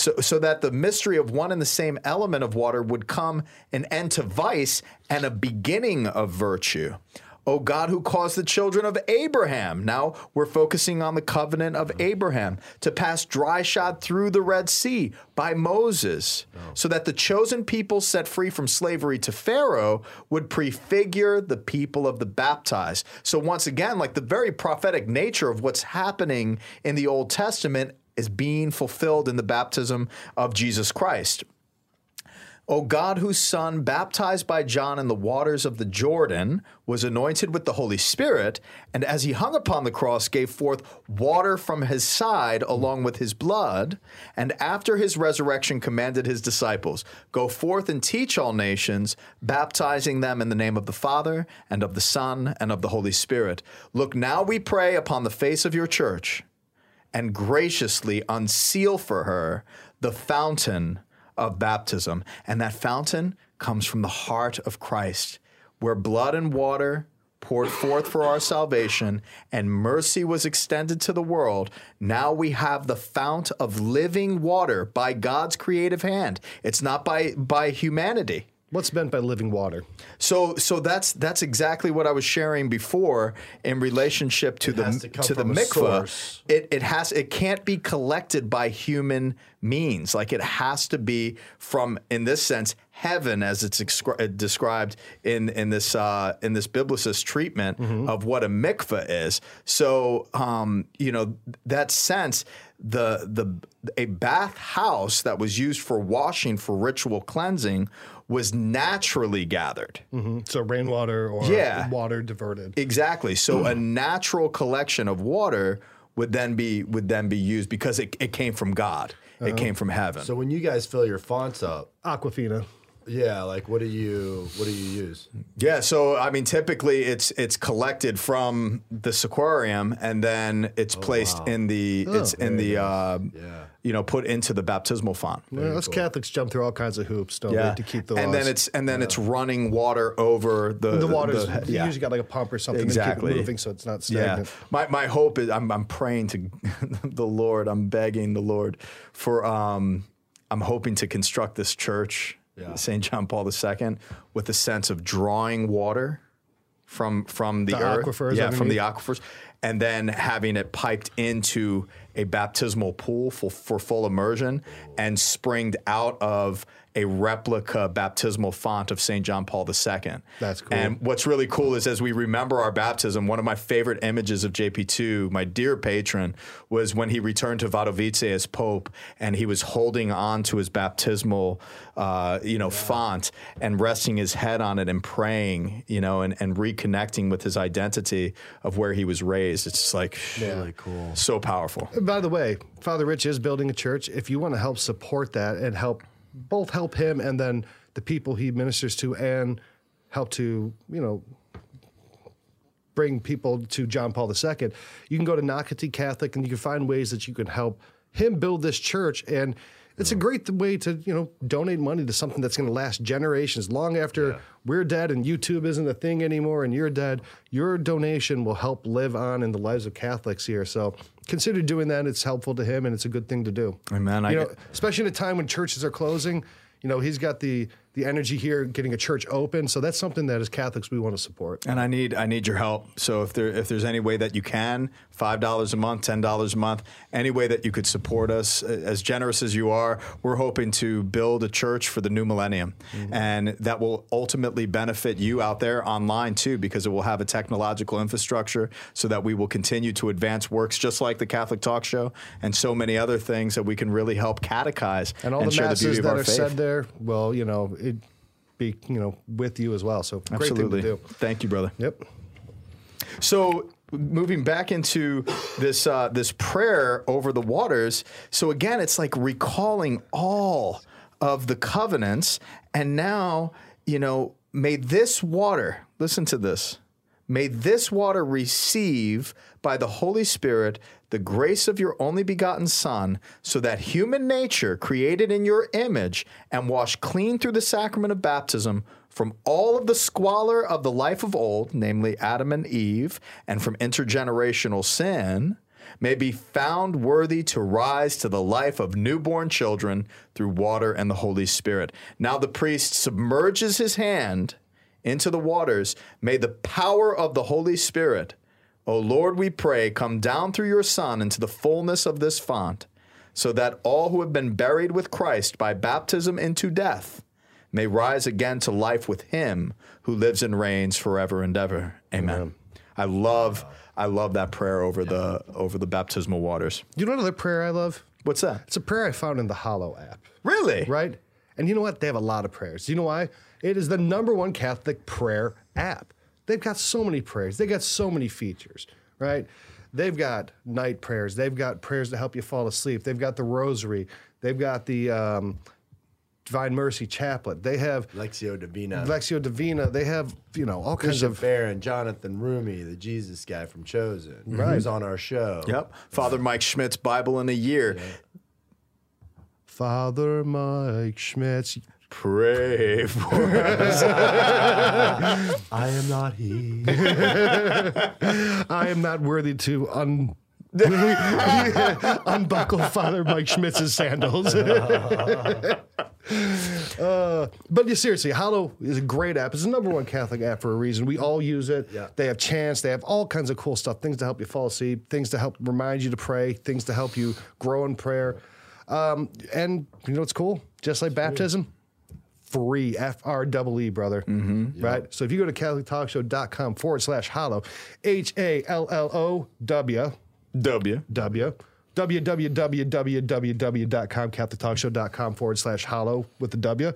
So, so that the mystery of one and the same element of water would come an end to vice and a beginning of virtue. O God, who caused the children of Abraham, now we're focusing on the covenant of mm-hmm. Abraham, to pass dry shod through the Red Sea by Moses, oh. so that the chosen people set free from slavery to Pharaoh would prefigure the people of the baptized. So, once again, like the very prophetic nature of what's happening in the Old Testament is being fulfilled in the baptism of Jesus Christ. O God, whose Son, baptized by John in the waters of the Jordan, was anointed with the Holy Spirit, and as he hung upon the cross, gave forth water from his side along with his blood, and after his resurrection commanded his disciples, Go forth and teach all nations, baptizing them in the name of the Father, and of the Son, and of the Holy Spirit. Look now, we pray, upon the face of your church and graciously unseal for her the fountain of baptism. And that fountain comes from the heart of Christ, where blood and water poured forth for our salvation and mercy was extended to the world. Now we have the fount of living water by God's creative hand. It's not by, by humanity. What's meant by living water? So, so that's that's exactly what I was sharing before in relationship to the to to the mikvah. It it has it can't be collected by human means. Like it has to be from, in this sense, heaven, as it's excri- uh, described in in this uh, in this biblicist treatment Mm-hmm. of what a mikvah is. So, um, you know, that sense. The the a bath house that was used for washing for ritual cleansing was naturally gathered. Mm-hmm. So rainwater or Yeah. water diverted. Exactly. So a natural collection of water would then be would then be used because it, it came from God. It uh-huh. came from heaven. So when you guys fill your fonts up, Aquafina. Yeah, like what do you what do you use? yeah. So I mean, typically it's it's collected from the sacrarium and then it's placed in the it's in the uh, Yeah. you know put into the baptismal font. Well, us Catholics jump through all kinds of hoops, don't they, to keep the and then it's and then it's running water over the the water's the- you usually got like a pump or something to Exactly. keep it moving so it's not stagnant. Yeah. stagnant. My, my hope is I'm, I'm praying to the Lord. I'm begging the Lord for, um, I'm hoping to construct this church, Yeah. St. John Paul II, with a sense of drawing water from from the, The earth. aquifers yeah, from the aquifers. and then having it piped into a baptismal pool for, for full immersion and springed out of a replica baptismal font of St. John Paul II. That's cool. And what's really cool is as we remember our baptism, one of my favorite images of JP2, my dear patron, was when he returned to Wadowice as Pope and he was holding on to his baptismal, uh, you know, font and resting his head on it and praying, you know, and, and reconnecting with his identity of where he was raised. It's just like Really cool. so powerful. By the way, Father Rich is building a church. If you want to help support that and help both help him and then the people he ministers to and help to, you know, bring people to John Paul II, you can go to Nocatee Catholic and you can find ways that you can help him build this church. And it's a great way to, you know, donate money to something that's going to last generations long after we're dead and YouTube isn't a thing anymore and you're dead. Your donation will help live on in the lives of Catholics here. So consider doing that. It's helpful to him and it's a good thing to do. Amen. I know, get- especially in a time when churches are closing. You know, he's got the the energy here, getting a church open. So that's something that as Catholics we want to support. And I need I need your help. So if there if there's any way that you can, five dollars a month, ten dollars a month, any way that you could support us, as generous as you are, we're hoping to build a church for the new millennium, mm-hmm. and that will ultimately benefit you out there online too, because it will have a technological infrastructure, so that we will continue to advance works just like the Catholic Talk Show and so many other things that we can really help catechize And all the share the masses of that are faith. said there, well, you know, it be you know with you as well. So great Absolutely. thing to do. Thank you, brother. Yep. So moving back into this uh, this prayer over the waters. So again, it's like recalling all of the covenants, and now you know, may this water. Listen to this. May this water receive by the Holy Spirit the grace of your only begotten Son, so that human nature, created in your image and washed clean through the sacrament of baptism, from all of the squalor of the life of old, namely Adam and Eve, and from intergenerational sin, may be found worthy to rise to the life of newborn children through water and the Holy Spirit. Now the priest submerges his hand into the waters. May the power of the Holy Spirit, O Lord, we pray, come down through your Son into the fullness of this font, so that all who have been buried with Christ by baptism into death may rise again to life with him who lives and reigns forever and ever. Amen. I love I love that prayer over the over the baptismal waters. You know another prayer I love? What's that? It's a prayer I found in the Hallow app. Really? right? And you know what? They have a lot of prayers. You know why? It is the number one Catholic prayer app. They've got so many prayers. They've got so many features, right? They've got night prayers. They've got prayers to help you fall asleep. They've got the Rosary. They've got the um, Divine Mercy Chaplet. They have Lectio Divina. Lectio Divina. They have you know all kinds Bishop of Barron, Jonathan Roumie, the Jesus guy from Chosen, Right. who's on our show. Yep. Father Mike Schmitz's Bible in a year. Father Mike Schmitz. Pray for us. I am not he. I am not worthy to un. unbuckle Father Mike Schmitz's sandals. Uh, but yeah, seriously, Hallow is a great app. It's the number one Catholic app for a reason. We all use it. Yeah. They have chants. They have all kinds of cool stuff. Things to help you fall asleep. Things to help remind you to pray. Things to help you grow in prayer. Um, and you know what's cool? Just like baptism, free. F R E E, brother. Mm-hmm. Right? So if you go to CatholicTalkShow.com forward slash Hallow, H A L L O W. W. W. www.com, CatholicTalkShow.com forward slash Hallow with the W.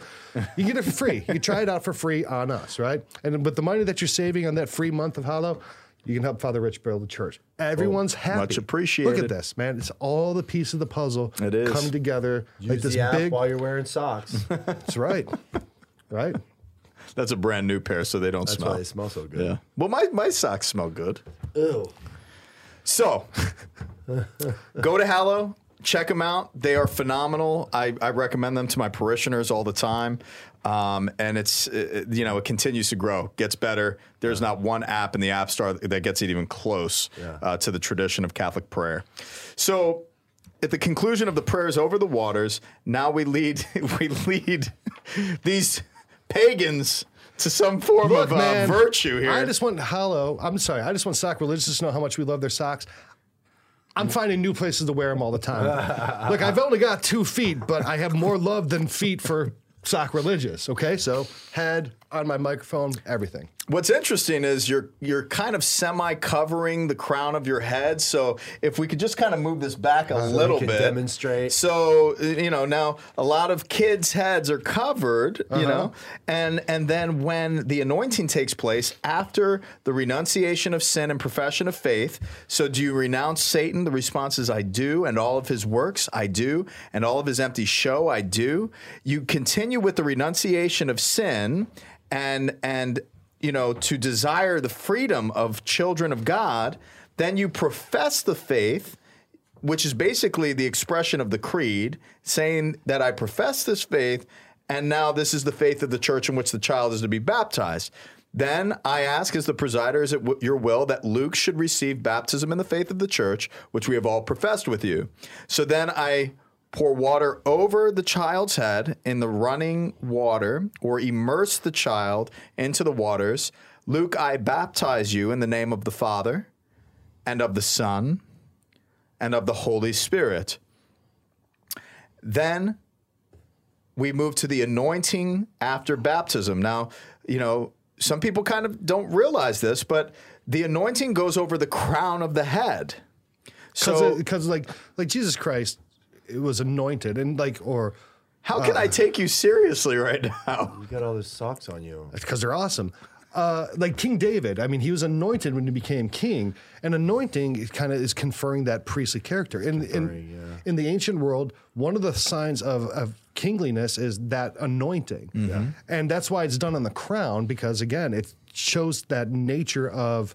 You get it for free. You try it out for free on us, right? And with the money that you're saving on that free month of Hallow, you can help Father Rich build the church. Oh, Everyone's happy. much appreciated. Look at this, man. It's all the piece of the puzzle It is. come together like this the app big. while you're wearing socks. That's That's right. right. That's a brand new pair, so they don't smell. why they smell so good. Yeah. Well, my, my socks smell good. Ew. So, go to Hallow, check them out. They are phenomenal. I, I recommend them to my parishioners all the time. Um, and it's, uh, you know, it continues to grow, gets better. There's not one app in the App Store that gets it even close Yeah. uh, to the tradition of Catholic prayer. So, at the conclusion of the prayers over the waters, now we lead we lead these pagans to some form Look, of uh, man, virtue here. I just want Hallow. I'm sorry. I just want sock religious to know how much we love their socks. I'm finding new places to wear them all the time. Look, I've only got two feet, but I have more love than feet for sock religious. Okay, so head on my microphone, everything. What's interesting is you're you're kind of semi covering the crown of your head. So if we could just kind of move this back a uh, little can bit, demonstrate. So you know now a lot of kids' heads are covered, you uh-huh. know, and and then when the anointing takes place after the renunciation of sin and profession of faith. So do you renounce Satan? The response is I do, and all of his works I do, and all of his empty show I do. You continue with the renunciation of sin and and you know to desire the freedom of children of God, then you profess the faith, which is basically the expression of the creed, saying that I profess this faith, and now this is the faith of the church in which the child is to be baptized. Then I ask, as the presider, is it w- your will that Luke should receive baptism in the faith of the church, which we have all professed with you? So then I pour water over the child's head in the running water, or immerse the child into the waters. Luke, I baptize you in the name of the Father, and of the Son, and of the Holy Spirit. Then we move to the anointing after baptism. Now, you know, some people kind of don't realize this, but the anointing goes over the crown of the head. So, Because like like Jesus Christ, it was anointed and like or how can I take you seriously right now? You got all those socks on you. That's because they're awesome. Uh, like King David, I mean, he was anointed when he became king, and anointing kind of is conferring that priestly character. In in, in the ancient world, one of the signs of, of kingliness is that anointing, and that's why it's done on the crown because again, it shows that nature of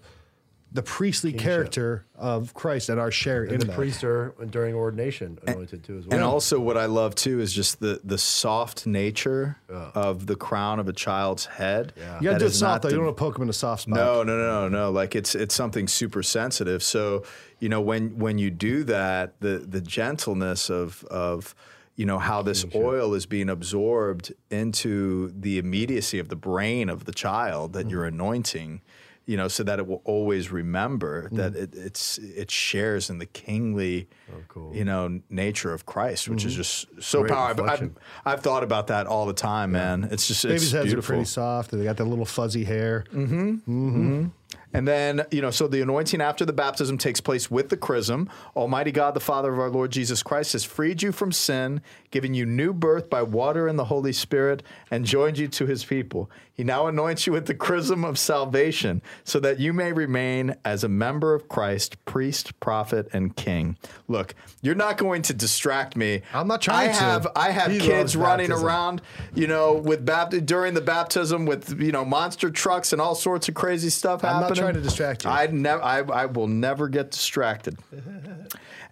the priestly character of Christ and our share in the that. priests are during ordination anointed too as well. And also, what I love too is just the the soft nature of the crown of a child's head. You gotta That do it is soft not though. You don't want to poke him in a soft spot. No, no, no, no, no. Like it's it's something super sensitive. So you know when when you do that, the the gentleness of of you know how this oil is being absorbed into the immediacy of the brain of the child that mm-hmm. you're anointing. You know, so that it will always remember hmm. that it, it's it shares in the kingly, oh, you know, nature of Christ, which is hmm. just so Great powerful. I've, I've, thought about that all the time, man. It's just Babies' it's heads beautiful. are pretty soft. They got that little fuzzy hair. Mm-hmm. Mm-hmm. Mm-hmm. And then, you know, so the anointing after the baptism takes place with the chrism. Almighty God, the Father of our Lord Jesus Christ, has freed you from sin, given you new birth by water and the Holy Spirit, and joined you to his people. He now anoints you with the chrism of salvation, so that you may remain as a member of Christ, priest, prophet, and king. Look, you're not going to distract me. I'm not trying to I to. have I have He kids running baptism. around, you know, with bapt- during the baptism with you know monster trucks and all sorts of crazy stuff I'm happening. Trying to distract you. I never, I, I will never get distracted.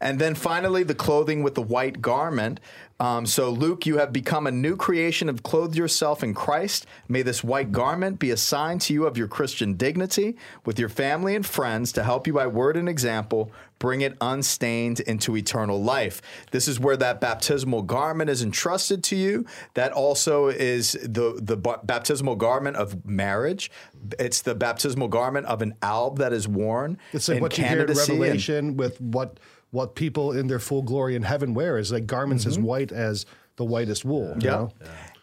and then finally, the clothing with the white garment. Um, so, Luke, you have become a new creation, have clothed yourself in Christ. May this white garment be a sign to you of your Christian dignity with your family and friends to help you by word and example bring it unstained into eternal life. This is where that baptismal garment is entrusted to you. That also is the the ba- baptismal garment of marriage. It's the baptismal garment of an alb that is worn. It's like in what you hear in candidacy and- Revelation with what what people in their full glory in heaven wear is like garments as white as the whitest wool. you Yeah. know?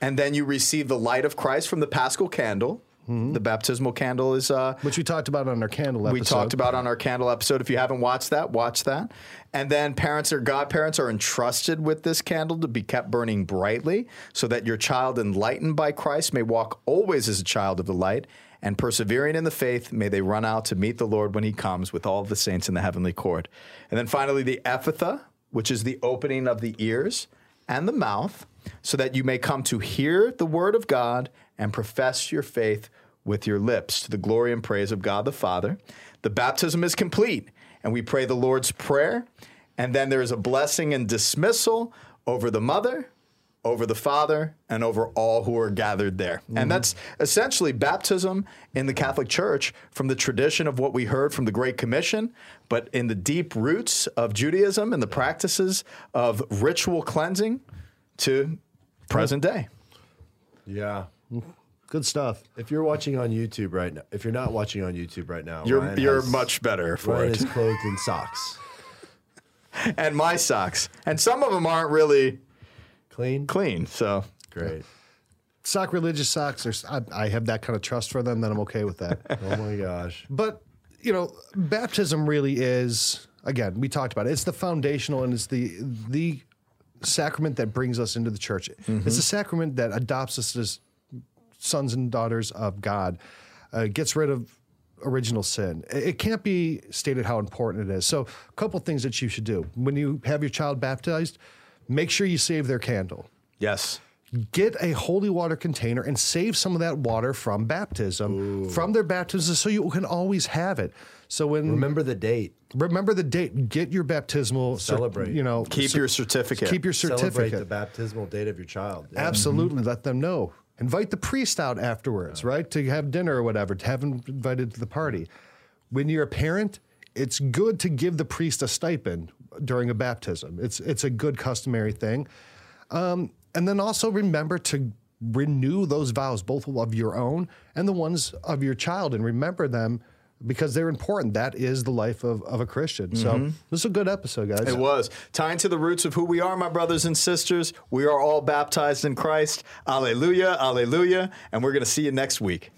And then you receive the light of Christ from the paschal candle. The baptismal candle is uh, Which we talked about on our candle episode. we talked about on our candle episode. If you haven't watched that, watch that. And then parents or godparents are entrusted with this candle to be kept burning brightly so that your child, enlightened by Christ, may walk always as a child of the light. And persevering in the faith, may they run out to meet the Lord when he comes with all the saints in the heavenly court. And then finally, the Ephphatha, which is the opening of the ears and the mouth, so that you may come to hear the word of God and profess your faith with your lips to the glory and praise of God the Father. The baptism is complete, and we pray the Lord's Prayer. And then there is a blessing and dismissal over the mother, over the father, and over all who are gathered there. And mm-hmm. that's essentially baptism in the Catholic Church from the tradition of what we heard from the Great Commission, but in the deep roots of Judaism and the practices of ritual cleansing to present day. Yeah. Good stuff. If you're watching on YouTube right now, if you're not watching on YouTube right now, You're Ryan you're has- much better for Ryan it. is clothed in socks. and my socks, and some of them aren't really Clean? clean. So Great. Sock religious socks. There's, I, I have that kind of trust for them that I'm okay with that. Oh my gosh. But you know, baptism really is again, we talked about it. It's the foundational and it's the the sacrament that brings us into the church. It's a sacrament that adopts us as sons and daughters of God, uh, gets rid of original sin. It it can't be stated how important it is. So, a couple things that you should do when you have your child baptized, make sure you save their candle yes, get a holy water container and save some of that water from baptism, from their baptism, so you can always have it. So when Remember the date. remember the date, get your baptismal Celebrate. you know, keep cer- your certificate. keep your certificate. Celebrate the baptismal date of your child. Yeah. Absolutely, let them know. Invite the priest out afterwards, right, to have dinner or whatever. To have them invited to the party. When you're a parent, it's good to give the priest a stipend during a baptism. It's it's a good customary thing. Um, and then also remember to renew those vows, both of your own and the ones of your child, and remember them because they're important. That is the life of, of a Christian. So this is a good episode, guys. It was tying to the roots of who we are, my brothers and sisters. We are all baptized in Christ. Alleluia, alleluia. And we're going to see you next week.